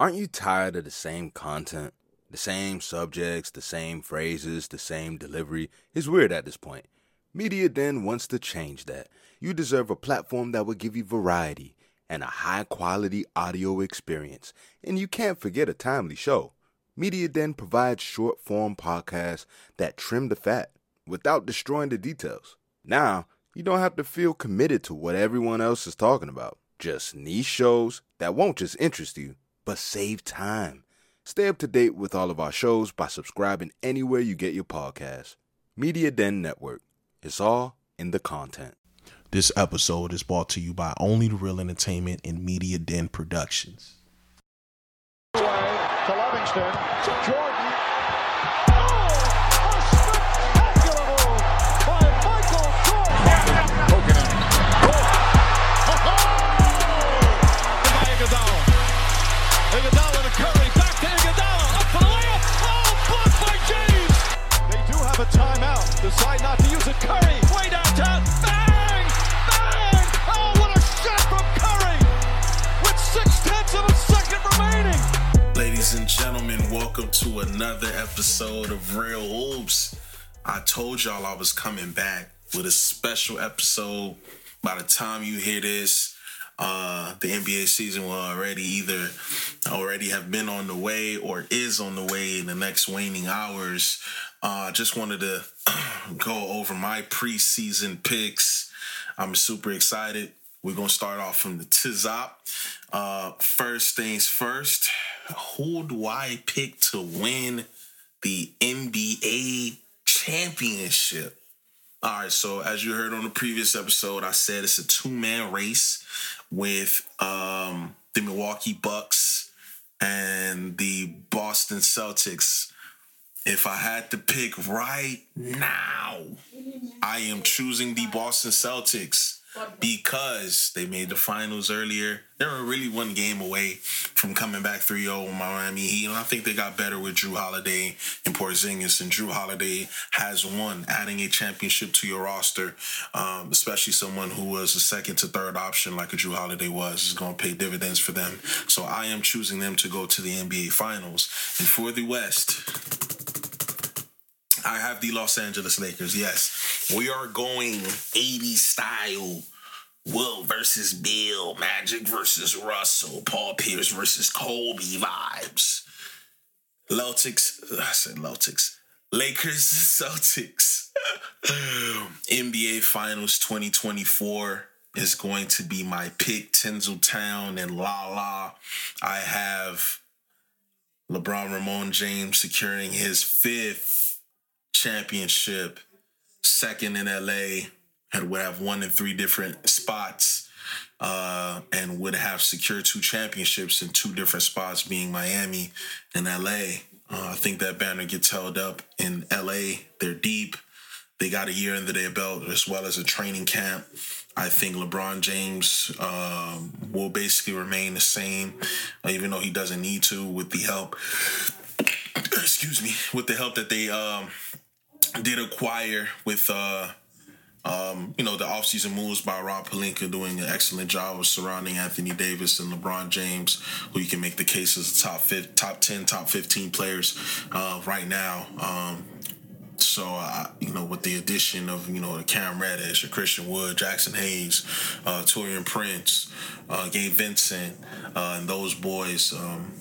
Aren't you tired of the same content? The same subjects, the same phrases, the same delivery? It's weird at this point. Media Den wants to change that. You deserve a platform that will give you variety and a high quality audio experience. And you can't forget a timely show. Media Den provides short form podcasts that trim the fat without destroying the details. Now, you don't have to feel committed to what everyone else is talking about. Just niche shows that won't just interest you but save time. Stay up to date with all of our shows by subscribing anywhere you get your podcasts. Media Den Network. It's all in the content. This episode is brought to you by Only the Reel Entertainment and Media Den Productions. to Livingston. Jordan. Oh, Iguodala to Curry, back to Iguodala, up for the layup. Oh, blocked by James. They do have a timeout. Decide not to use it. Curry, way downtown. Bang! Bang! Oh, what a shot from Curry! With six tenths of a second remaining. Ladies and gentlemen, welcome to another episode of Reel Hoops. I told y'all I was coming back with a special episode. By the time you hear this, uh, the NBA season will already either already have been on the way or is on the way in the next waning hours. Uh, just wanted to go over my preseason picks. I'm super excited. We're gonna start off from the tizop. Uh, first things first, who do I pick to win the NBA championship? All right, so as you heard on the previous episode, I said it's a two-man race with um, the Milwaukee Bucks and the Boston Celtics. If I had to pick right now, I am choosing the Boston Celtics because they made the finals earlier. They were really one game away from coming back 3-0 with Miami Heat, and I think they got better with Jrue Holiday and Porzingis. And Jrue Holiday has won, adding a championship to your roster, um, especially someone who was a second to third option like a Jrue Holiday was, is going to pay dividends for them. So I am choosing them to go to the NBA Finals. And for the West, I have the Los Angeles Lakers. Yes, we are going 80 style. Will versus Bill, Magic versus Russell, Paul Pierce versus Kobe vibes. Celtics, I said Celtics. Lakers, Celtics. NBA Finals 2024 is going to be my pick. Tinseltown and La La. I have LeBron Raymone James securing his fifth championship, second in LA, and would have won in three different spots, uh, and would have secured two championships in two different spots, being Miami and LA. Uh, I think that banner gets held up in LA. They're deep. They got a year under their belt as well as a training camp. I think LeBron James um, will basically remain the same, uh, even though he doesn't need to with the help. Excuse me, with the help that they um, did acquire with uh um, you know, the offseason moves by Rob Pelinka doing an excellent job of surrounding Anthony Davis and LeBron James, who you can make the case as top top 10, top 15 players uh, right now. Um, so, uh, you know, with the addition of, you know, Cam Reddish, or Christian Wood, Jaxson Hayes, uh, Taurean Prince, uh, Gabe Vincent, uh, and those boys, um,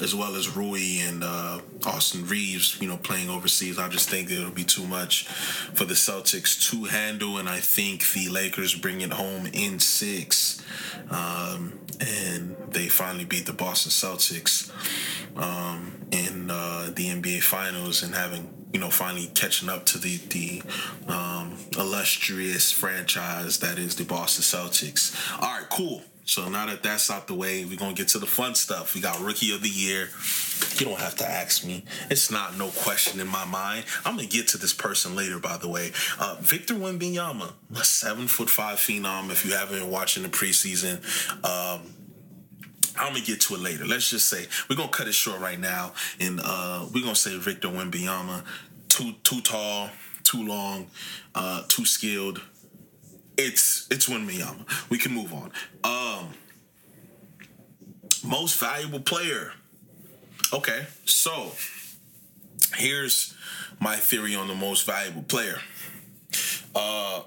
as well as Rui and uh, Austin Reaves, you know, playing overseas. I just think it'll be too much for the Celtics to handle, and I think the Lakers bring it home in six, um, and they finally beat the Boston Celtics um, in uh, the NBA Finals and having. You know, finally catching up to the the um, illustrious franchise that is the Boston Celtics. All right, cool. So now that that's out the way, we're gonna get to the fun stuff. We got Rookie of the Year. You don't have to ask me. It's not no question in my mind. I'm gonna get to this person later, by the way. Uh, Victor Wembanyama, a seven foot five phenom. If you haven't been watching the preseason, um, I'm gonna get to it later. Let's just say we're gonna cut it short right now, and uh, we're gonna say Victor Wembanyama, too too tall, too long, uh, too skilled it's it's Wembanyama. We can move on. Um, Most valuable player. Okay, so here's my theory on the most valuable player. Uh,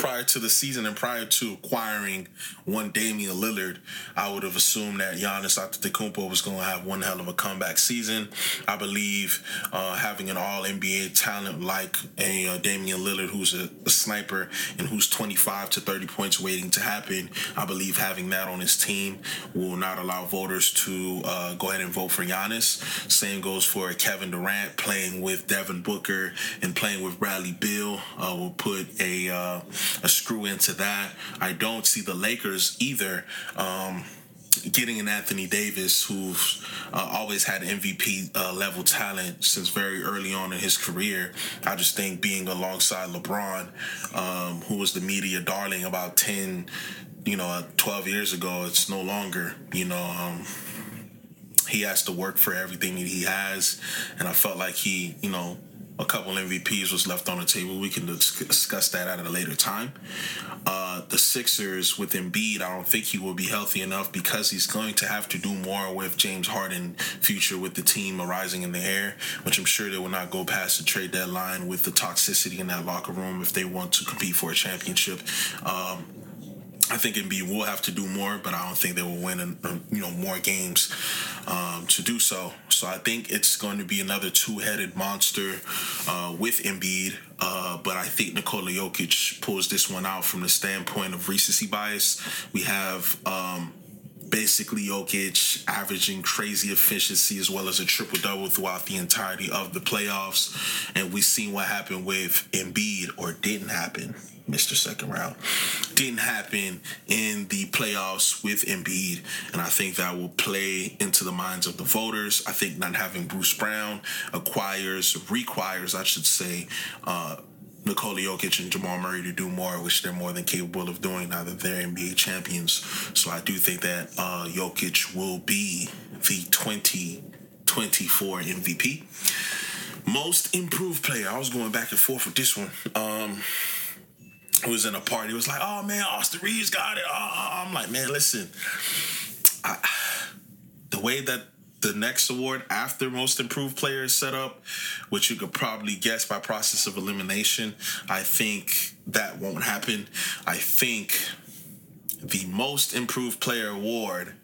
prior to the season and prior to acquiring one Damian Lillard, I would have assumed that Giannis Antetokounmpo was going to have one hell of a comeback season. I believe uh, having an All NBA talent like a uh, Damian Lillard, who's a, a, sniper and who's 25 to 30 points waiting to happen, I believe having that on his team will not allow voters to uh, go ahead and vote for Giannis. Same goes for Kevin Durant playing with Devin Booker and playing with Bradley Beal uh, will put a uh, a screw into that. I don't see the Lakers either. Um, getting an Anthony Davis, who's uh, always had MVP uh, level talent since very early on in his career. I just think being alongside LeBron, um, who was the media darling about 10, you know, 12 years ago, it's no longer, you know. Um, he has to work for everything that he has, and I felt like he, you know, a couple MVPs was left on the table. We can discuss that at a later time. Uh, the Sixers with Embiid, I don't think he will be healthy enough because he's going to have to do more with James Harden future with the team arising in the air, which I'm sure they will not go past the trade deadline with the toxicity in that locker room if they want to compete for a championship. Um, I think Embiid will have to do more, but I don't think they will win, you know, more games um, to do so. So I think it's going to be another two-headed monster uh, with Embiid. Uh, but I think Nikola Jokic pulls this one out from the standpoint of recency bias. We have um, basically Jokic averaging crazy efficiency as well as a triple double throughout the entirety of the playoffs. And we've seen what happened with Embiid or didn't happen Mr. Second Round. Didn't happen in the playoffs with Embiid, and I think that will play into the minds of the voters. I think not having Bruce Brown acquires, requires, I should say, uh, Nikola Jokic and Jamal Murray to do more, which they're more than capable of doing now that they're NBA champions. So I do think that uh, Jokic will be the 2024 MVP. Most improved player. I was going back and forth with this one. Um, was in a party. It was like, oh man, Austin Reaves got it. Oh, I'm like, man, listen, I, the way that the next award after most improved player is set up, which you could probably guess by process of elimination, I think that won't happen. I think the most improved player award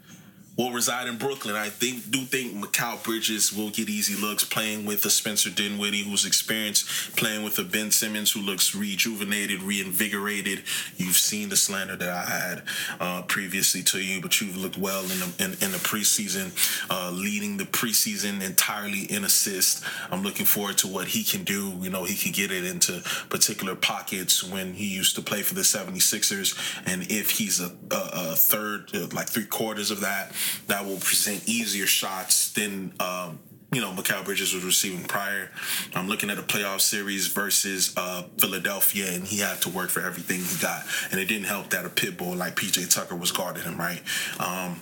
will reside in Brooklyn. I think do think Mikal Bridges will get easy looks playing with a Spencer Dinwiddie who's experienced, playing with a Ben Simmons who looks rejuvenated, reinvigorated. You've seen the slander that I had uh, previously to you, but you've looked well in the in, in the preseason, uh, leading the preseason entirely in assist. I'm looking forward to what he can do. You know, he can get it into particular pockets when he used to play for the 76ers, and if he's a, a, a third, like three quarters of that that will present easier shots than um, you know Mikal Bridges was receiving prior. I'm looking at a playoff series versus uh, Philadelphia, and he had to work for everything he got, and it didn't help that a pit bull like PJ Tucker was guarding him right. Um,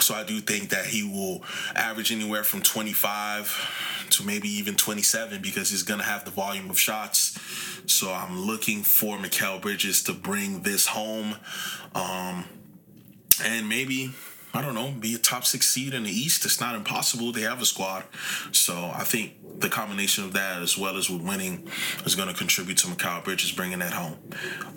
so I do think that he will average anywhere from 25 to maybe even 27 because he's going to have the volume of shots. So I'm looking for Mikal Bridges to bring this home. Um, and maybe I don't know, be a top six seed in the East. It's not impossible. They have a squad. So I think the combination of that as well as with winning is going to contribute to Mikal Bridges bringing that home.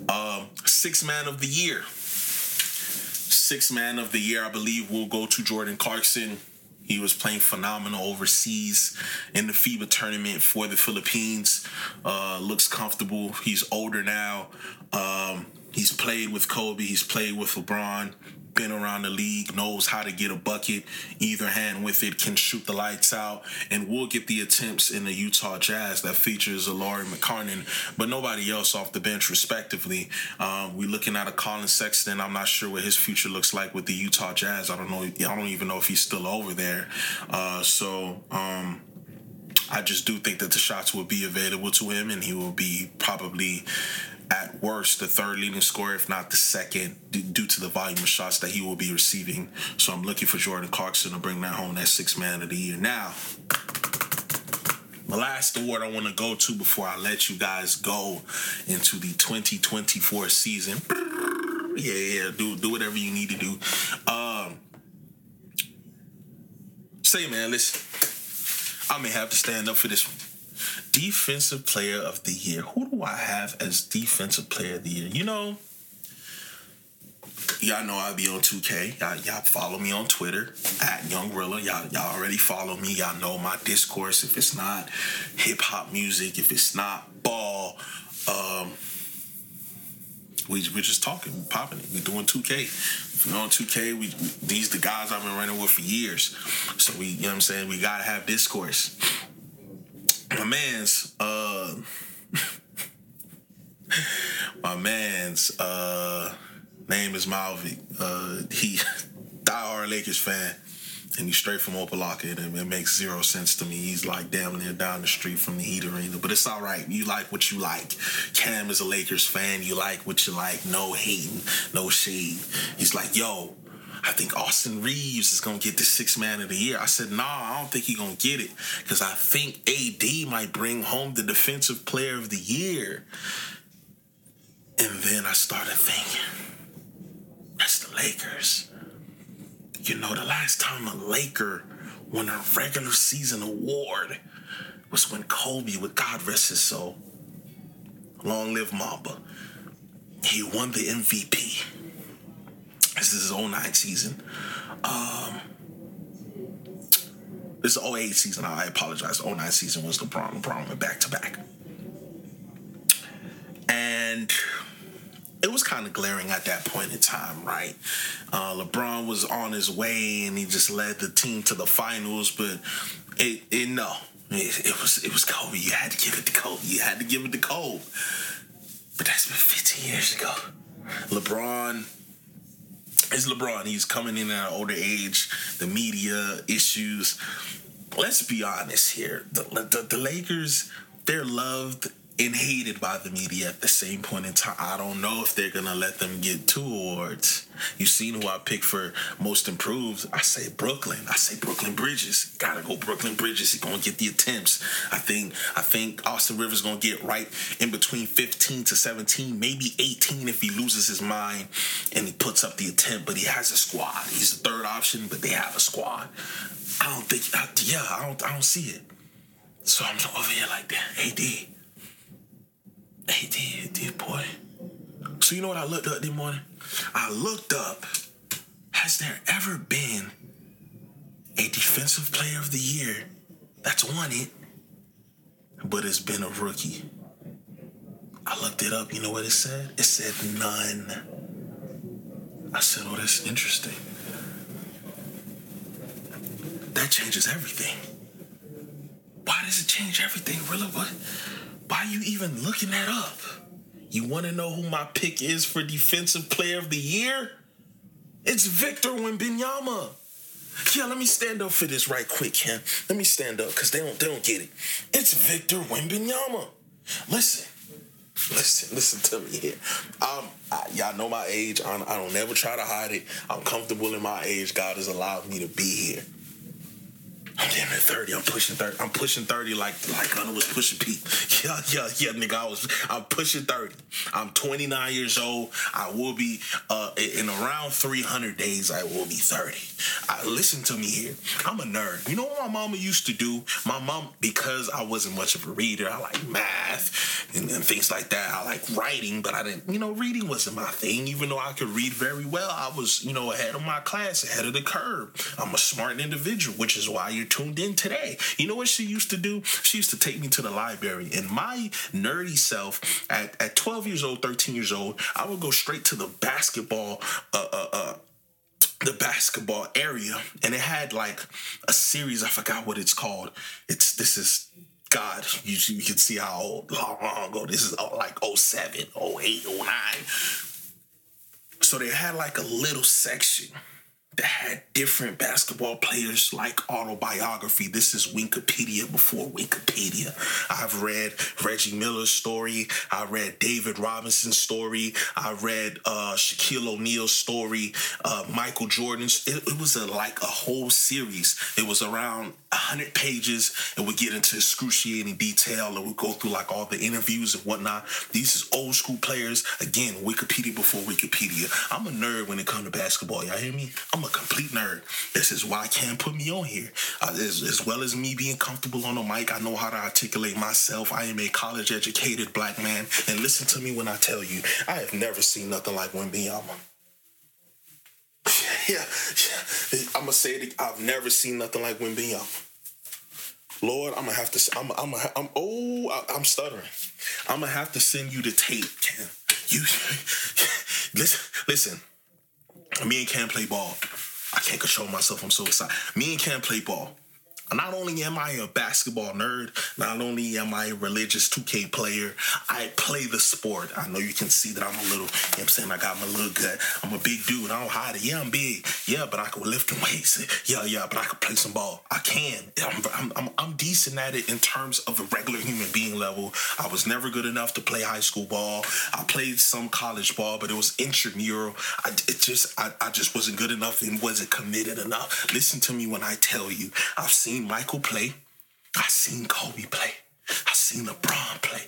Uh, six man of the year. Six man of the year, I believe, will go to Jordan Clarkson. He was playing phenomenal overseas in the FIBA tournament for the Philippines. Uh, looks comfortable. He's older now. Um, he's played with Kobe. He's played with LeBron been around the league, knows how to get a bucket, either hand with it, can shoot the lights out, and will get the attempts in the Utah Jazz that features a Lauri Markkanen, but nobody else off the bench, respectively. Um, we're looking at a Collin Sexton. I'm not sure what his future looks like with the Utah Jazz. I don't know. I don't even know if he's still over there. Uh, so. Um, I just do think that the shots will be available to him, and he will be probably at worst the third leading scorer, if not the second, due to the volume of shots that he will be receiving. So I'm looking for Jordan Clarkson to bring that home, that six man of the year. Now, the last award I want to go to before I let you guys go into the 2024 season Yeah, yeah. Do do whatever you need to do. Um, say, man, listen. I may have to stand up for this one. Defensive Player of the Year. Who do I have as Defensive Player of the Year? You know, y'all know I be on 2K. Y'all, y'all follow me on Twitter at Young Reela. Y'all, y'all already follow me. Y'all know my discourse. If it's not hip hop music, if it's not ball, um, we we're just talking, we're popping it. We doing 2K. If we're on 2K, we, we these the guys I've been running with for years. So we, you know what I'm saying? We gotta have discourse. My man's uh my man's uh name is Malvik. Uh he diehard Lakers fan. And he's straight from Opa-locka, and it makes zero sense to me. He's like damn near down the street from the Heat Arena, but it's all right. You like what you like. Cam is a Lakers fan. You like what you like. No hating, no shade. He's like, yo, I think Austin Reaves is gonna get the six man of the year. I said, nah, I don't think he's gonna get it. Cause I think AD might bring home the defensive player of the year. And then I started thinking, that's the Lakers. You know, the last time a Laker won a regular season award was when Kobe, with God rest his soul, long live Mamba, he won the MVP. This is his 09 season. Um, this is 08 season. I apologize. 09 season was the problem. Problem went back to back. And it was kind of glaring at that point in time, right? Uh, LeBron was on his way and he just led the team to the finals, but it, it no, it, it was it was Kobe. You had to give it to Kobe. You had to give it to Kobe. But that's been 15 years ago. LeBron is LeBron. He's coming in at an older age. The media issues. Let's be honest here. The, the, the Lakers, they're loved and hated by the media at the same point in time. I don't know if they're gonna let them get two awards. You seen who I picked for most improved? I say Brooklyn. I say Brooklyn Bridges. Gotta go Brooklyn Bridges. He's gonna get the attempts. I think I think Austin Rivers gonna get right in between 15 to 17, maybe 18 if he loses his mind and he puts up the attempt. But he has a squad. He's the third option, but they have a squad. I don't think. Yeah, I don't. I don't see it. So I'm over here like that. AD. AD, AD, boy. So you know what I looked up this morning? I looked up, has there ever been a defensive player of the year that's won it, but it's been a rookie? I looked it up. You know what it said? It said none. I said, oh, that's interesting. That changes everything. Why does it change everything, really? What? Why are you even looking that up? You want to know who my pick is for Defensive Player of the Year? It's Victor Wembanyama. Yeah, let me stand up for this right quick, Ken. Let me stand up because they don't they don't get it. It's Victor Wembanyama. Listen, listen, listen to me here. I, y'all know my age. I, I don't never try to hide it. I'm comfortable in my age. God has allowed me to be here. I'm damn near 30. I'm pushing 30. I'm pushing 30 like like Gunna was pushing Pete. Yeah, yeah, yeah, nigga. I was I'm pushing 30. I'm 29 years old. I will be uh in around 300 days I will be 30. I, listen to me here. I'm a nerd. You know what my mama used to do? My mom because I wasn't much of a reader. I like math and, and things like that. I like writing, but I didn't, you know, reading wasn't my thing. Even though I could read very well, I was, you know, ahead of my class, ahead of the curve. I'm a smart individual, which is why you're tuned in today. You know what she used to do? She used to take me to the library, and my nerdy self at, at 12 years old, 13 years old, I would go straight to the basketball uh, uh, uh, the basketball area and it had like a series i forgot what it's called it's this is god you, you can see how old, long ago this is oh, like 07 08 09 so they had like a little section that had different basketball players like autobiography. This is Wikipedia before Wikipedia. I've read Reggie Miller's story. I read David Robinson's story. I read uh, Shaquille O'Neal's story. Uh, Michael Jordan's. It, it was a, like a whole series. It was around hundred pages, and we get into excruciating detail, and we go through like all the interviews and whatnot. These is old school players. Again, Wikipedia before Wikipedia. I'm a nerd when it comes to basketball. Y'all hear me? I'm a complete nerd. This is why can't put me on here. Uh, as, as well as me being comfortable on the mic, I know how to articulate myself. I am a college educated black man. And listen to me when I tell you, I have never seen nothing like Wembanyama. Yeah, yeah. I'm gonna say it. I've never seen nothing like Wembanyama. Lord, I'm gonna have to. I'm. I'm. I'm. Oh, I, I'm stuttering. I'm gonna have to send you the tape, Cam. You listen. Listen. Me and Cam play ball. I can't control myself. I'm so excited. Me and Cam play ball. Not only am I a basketball nerd, not only am I a religious 2K player, I play the sport. I know you can see that I'm a little, you know what I'm saying? I got my little gut. I'm a big dude. I don't hide it. Yeah, I'm big. Yeah, but I can lift weights. Yeah, yeah, but I can play some ball. I can. I'm, I'm, I'm, I'm decent at it in terms of a regular human being level. I was never good enough to play high school ball. I played some college ball, but it was intramural. I, it just, I, I just wasn't good enough and wasn't committed enough. Listen to me when I tell you, I've seen Michael play. I seen Kobe play. I seen LeBron play.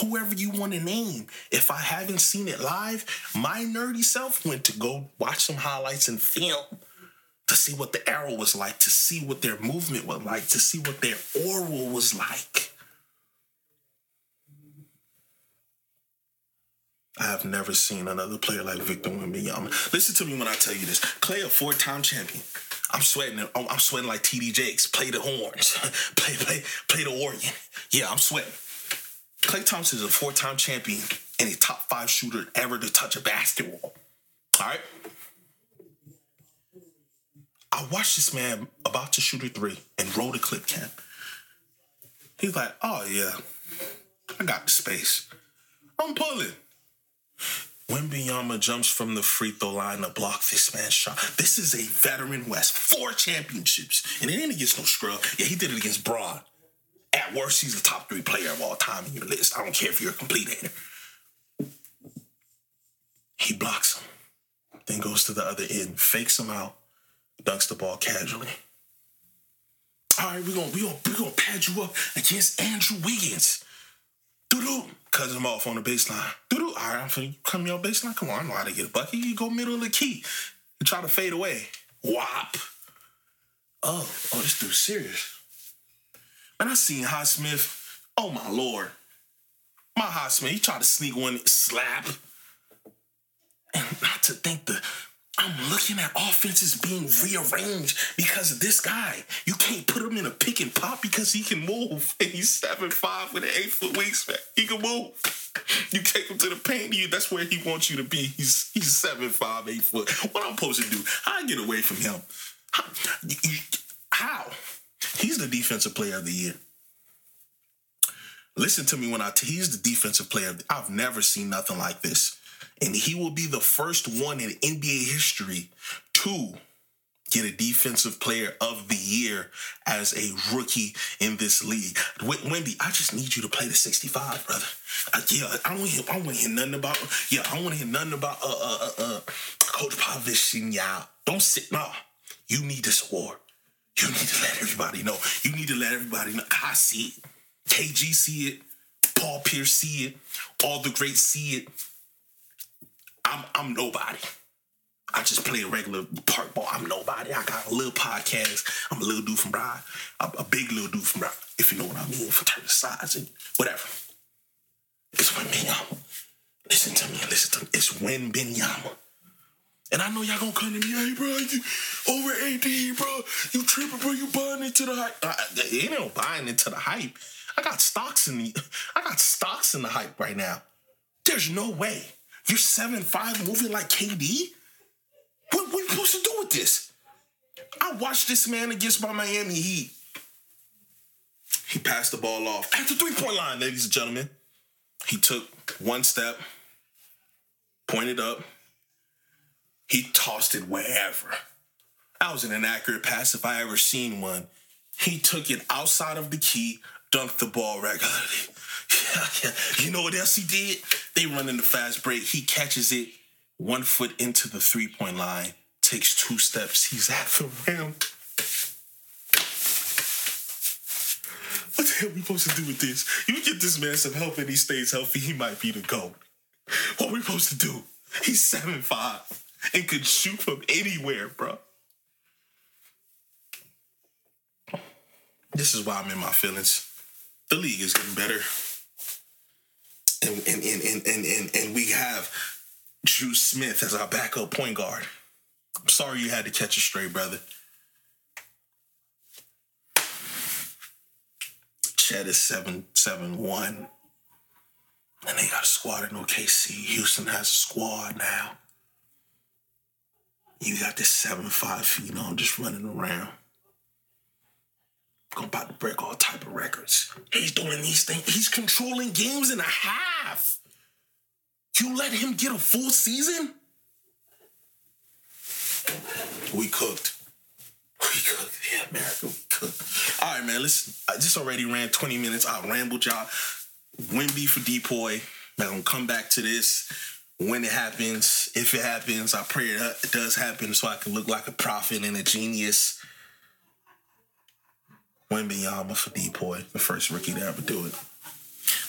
Whoever you want to name. If I haven't seen it live, my nerdy self went to go watch some highlights and film to see what the arrow was like, to see what their movement was like, to see what their oral was like. I have never seen another player like Victor Wembanyama. Listen to me when I tell you this. Clay, a four-time champion. I'm sweating. I'm sweating like TD Jakes. Play the horns. play, play, play the organ. Yeah, I'm sweating. Klay Thompson is a four-time champion and a top five shooter ever to touch a basketball. All right. I watched this man about to shoot a three and roll the clip cam. He's like, "Oh yeah, I got the space. I'm pulling." Wembanyama jumps from the free throw line to block this man's shot. This is a veteran West, four championships, and it ain't against no scrub. Yeah, he did it against Braun. At worst, he's the top three player of all time in your list. I don't care if you're a complete hater. He blocks him, then goes to the other end, fakes him out, dunks the ball casually. All right, we're gonna we gonna we gonna pad you up against Andrew Wiggins. Doo-doo. Cut him off on the baseline. Doo-doo. All right, I'm finna come your baseline. Come on, I know how to get a bucket. You go middle of the key. You try to fade away. Whop. Oh, oh, this dude's serious. Man, I seen Highsmith. Oh my lord. My Highsmith, he tried to sneak one slap. And not to think the I'm looking at offenses being rearranged because of this guy. You can't put him in a pick and pop because he can move. And he's seven five with an eight foot wingspan. He can move. You take him to the paint, you, that's where he wants you to be. He's he's seven five, eight foot. What I'm supposed to do? I get away from him. How? How? He's the defensive player of the year. Listen to me when I. T- he's the defensive player. I've never seen nothing like this and he will be the first one in NBA history to get a defensive player of the year as a rookie in this league. Wendy, I just need you to play the 65, brother. Yeah, I don't want to hear, nothing about, yeah, I want to hear nothing about uh, uh, uh, uh Coach Pavlichin, yeah. Don't sit, no. You need this award. You need to let everybody know. You need to let everybody know. I see it. KG see it. Paul Pierce see it. All the greats see it. I'm I'm nobody. I just play a regular park ball. I'm nobody. I got a little podcast. I'm a little dude from Bride. I'm a big little dude from Bride, if you know what I mean, for terms of size and whatever. It's Wembanyama. Listen to me, listen to me. It's Wembanyama. And I know y'all gonna come to me, hey, bro, you over AD, bro. You tripping, bro. You buying into the hype. Uh, ain't no buying into the hype. I got stocks in the, I got stocks in the hype right now. There's no way. You're seven five moving like KD? What, what are you supposed to do with this? I watched this man against my Miami Heat. He passed the ball off at the three point line, ladies and gentlemen. He took one step, pointed up. He tossed it wherever. That was an inaccurate pass if I ever seen one. He took it outside of the key, dunked the ball regularly. you know what else he did? They run in the fast break. He catches it one foot into the three point line, takes two steps. He's at the rim. What the hell are we supposed to do with this? You get this man some help and he stays healthy, he might be the GOAT. What are we supposed to do? He's seven five and could shoot from anywhere, bro. This is why I'm in my feelings. The league is getting better. And and and and and, and, we have Dru Smith as our backup point guard. I'm sorry you had to catch a stray, brother. Chet is seven seven one. And they got a squad in OKC. Houston has a squad now. You got this seven five, I'm just running around. Going about to break all type of records. He's doing these things. He's controlling games and a half. You let him get a full season? We cooked. We cooked. Yeah, America, we cooked. All right, man, listen. I just already ran 20 minutes. I rambled y'all. Wimby for Depoy. I'm gonna come back to this when it happens. If it happens, I pray it uh, does happen so I can look like a prophet and a genius. Wembanyama for Depoy, the first rookie to ever do it.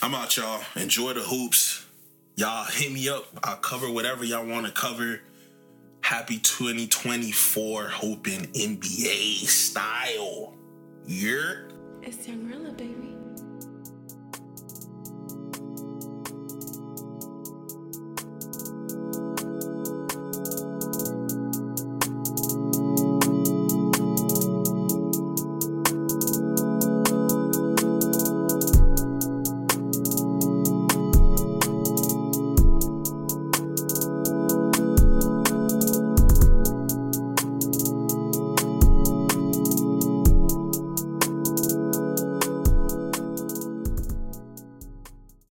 I'm out, y'all. Enjoy the hoops. Y'all hit me up. I'll cover whatever y'all want to cover. Happy 2024 Hooping NBA style. Yeah. It's Young Reela, baby.